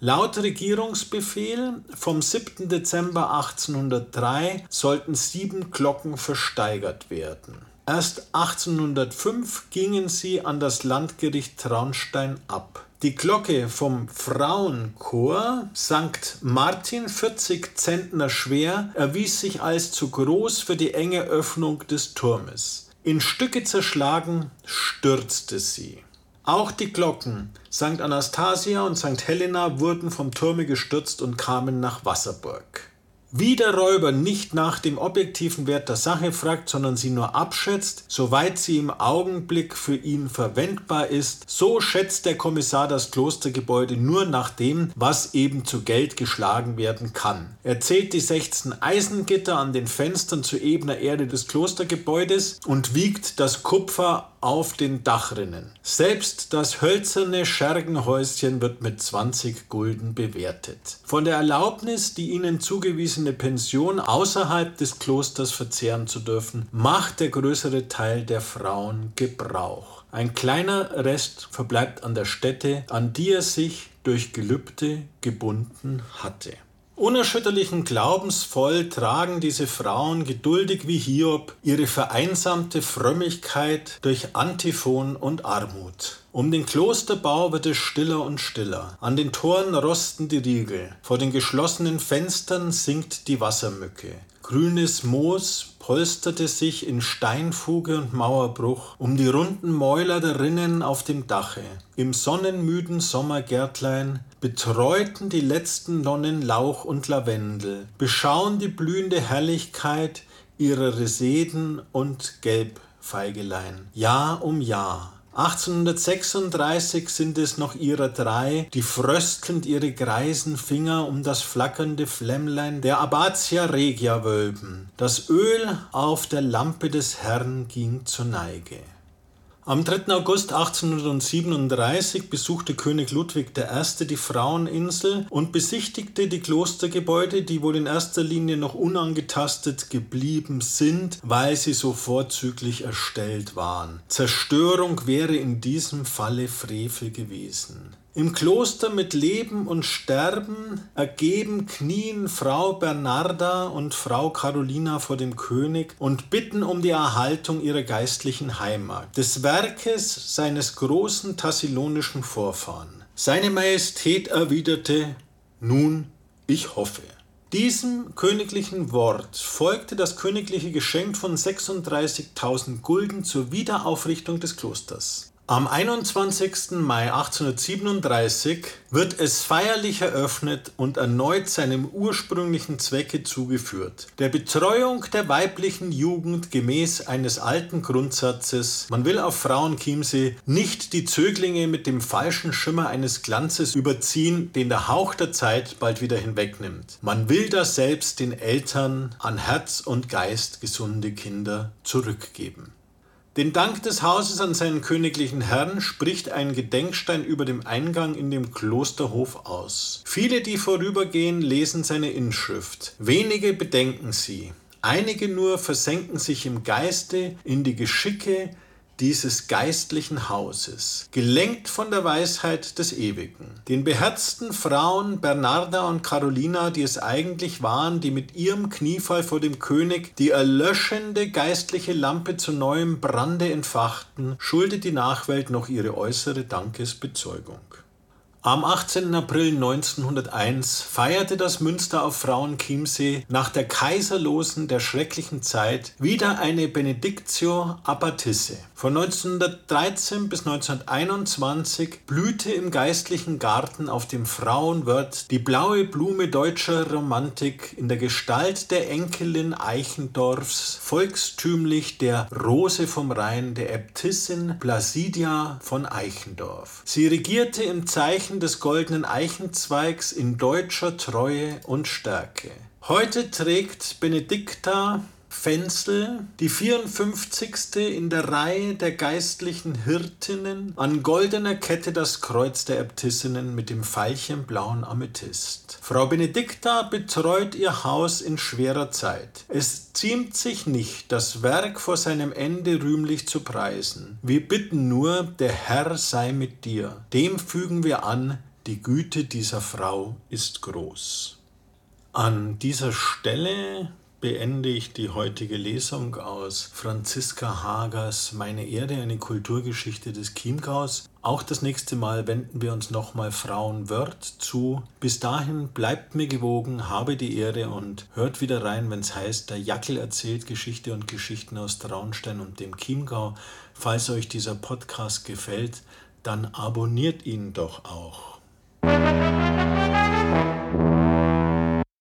Laut Regierungsbefehl vom 7. Dezember 1803 sollten sieben Glocken versteigert werden. Erst 1805 gingen sie an das Landgericht Traunstein ab. Die Glocke vom Frauenchor St. Martin 40 Zentner schwer erwies sich als zu groß für die enge Öffnung des Turmes. In Stücke zerschlagen stürzte sie. Auch die Glocken St. Anastasia und St. Helena wurden vom Turme gestürzt und kamen nach Wasserburg. Wie der Räuber nicht nach dem objektiven Wert der Sache fragt, sondern sie nur abschätzt, soweit sie im Augenblick für ihn verwendbar ist, so schätzt der Kommissar das Klostergebäude nur nach dem, was eben zu Geld geschlagen werden kann. Er zählt die 16 Eisengitter an den Fenstern zu ebener Erde des Klostergebäudes und wiegt das Kupfer auf den Dachrinnen. Selbst das hölzerne Schergenhäuschen wird mit 20 Gulden bewertet. Von der Erlaubnis, die ihnen zugewiesene Pension außerhalb des Klosters verzehren zu dürfen, macht der größere Teil der Frauen Gebrauch. Ein kleiner Rest verbleibt an der Stätte, an die er sich durch Gelübde gebunden hatte. Unerschütterlichen Glaubensvoll tragen diese Frauen geduldig wie Hiob ihre vereinsamte Frömmigkeit durch Antiphon und Armut. Um den Klosterbau wird es stiller und stiller. An den Toren rosten die Riegel. Vor den geschlossenen Fenstern singt die Wassermücke. Grünes Moos polsterte sich in Steinfuge und Mauerbruch um die runden Mäuler der Rinnen auf dem Dache. Im sonnenmüden Sommergärtlein betreuten die letzten Nonnen Lauch und Lavendel, beschauen die blühende Herrlichkeit ihrer Reseden und Gelbfeigelein. Jahr um Jahr 1836 sind es noch ihrer drei, die fröstelnd ihre greisen Finger um das flackernde Flämmlein der Abatia Regia wölben. Das Öl auf der Lampe des Herrn ging zur Neige. Am 3. August 1837 besuchte König Ludwig I. die Fraueninsel und besichtigte die Klostergebäude, die wohl in erster Linie noch unangetastet geblieben sind, weil sie so vorzüglich erstellt waren. Zerstörung wäre in diesem Falle Frevel gewesen. Im Kloster mit Leben und Sterben ergeben knien Frau Bernarda und Frau Carolina vor dem König und bitten um die Erhaltung ihrer geistlichen Heimat, des Werkes seines großen tassilonischen Vorfahren. Seine Majestät erwiderte, nun, ich hoffe. Diesem königlichen Wort folgte das königliche Geschenk von 36.000 Gulden zur Wiederaufrichtung des Klosters. Am 21. Mai 1837 wird es feierlich eröffnet und erneut seinem ursprünglichen Zwecke zugeführt, der Betreuung der weiblichen Jugend gemäß eines alten Grundsatzes, man will auf Frauenchiemsee nicht die Zöglinge mit dem falschen Schimmer eines Glanzes überziehen, den der Hauch der Zeit bald wieder hinwegnimmt. Man will da selbst den Eltern an Herz und Geist gesunde Kinder zurückgeben. Den Dank des Hauses an seinen königlichen Herrn spricht ein Gedenkstein über dem Eingang in dem Klosterhof aus. Viele, die vorübergehen, lesen seine Inschrift. Wenige bedenken sie. Einige nur versenken sich im Geiste in die Geschicke, dieses geistlichen Hauses, gelenkt von der Weisheit des Ewigen. Den beherzten Frauen Bernarda und Carolina, die es eigentlich waren, die mit ihrem Kniefall vor dem König die erlöschende geistliche Lampe zu neuem Brande entfachten, schuldet die Nachwelt noch ihre äußere Dankesbezeugung. Am 18. April 1901 feierte das Münster auf Frauenchiemsee nach der kaiserlosen, der schrecklichen Zeit wieder eine Benedictio Abbatisse. Von 1913 bis 1921 blühte im geistlichen Garten auf dem Frauenwirt die blaue Blume deutscher Romantik in der Gestalt der Enkelin Eichendorfs, volkstümlich der Rose vom Rhein, der Äbtissin Plasidia von Eichendorf. Sie regierte im Zeichen Zeichen des goldenen Eichenzweigs in deutscher Treue und Stärke. Heute trägt Benedikta Fenzel, die 54. in der Reihe der geistlichen Hirtinnen, an goldener Kette das Kreuz der Äbtissinnen mit dem veilchenblauen Amethyst. Frau Benedikta betreut ihr Haus in schwerer Zeit. Es ziemt sich nicht, das Werk vor seinem Ende rühmlich zu preisen. Wir bitten nur, der Herr sei mit dir. Dem fügen wir an, die Güte dieser Frau ist groß. An dieser Stelle beende ich die heutige Lesung aus Franziska Hagers Meine Erde, eine Kulturgeschichte des Chiemgaus. Auch das nächste Mal wenden wir uns nochmal Frauenwörth zu. Bis dahin bleibt mir gewogen, habe die Ehre und hört wieder rein, wenn es heißt, der Jackel erzählt Geschichte und Geschichten aus Traunstein und dem Chiemgau. Falls euch dieser Podcast gefällt, dann abonniert ihn doch auch.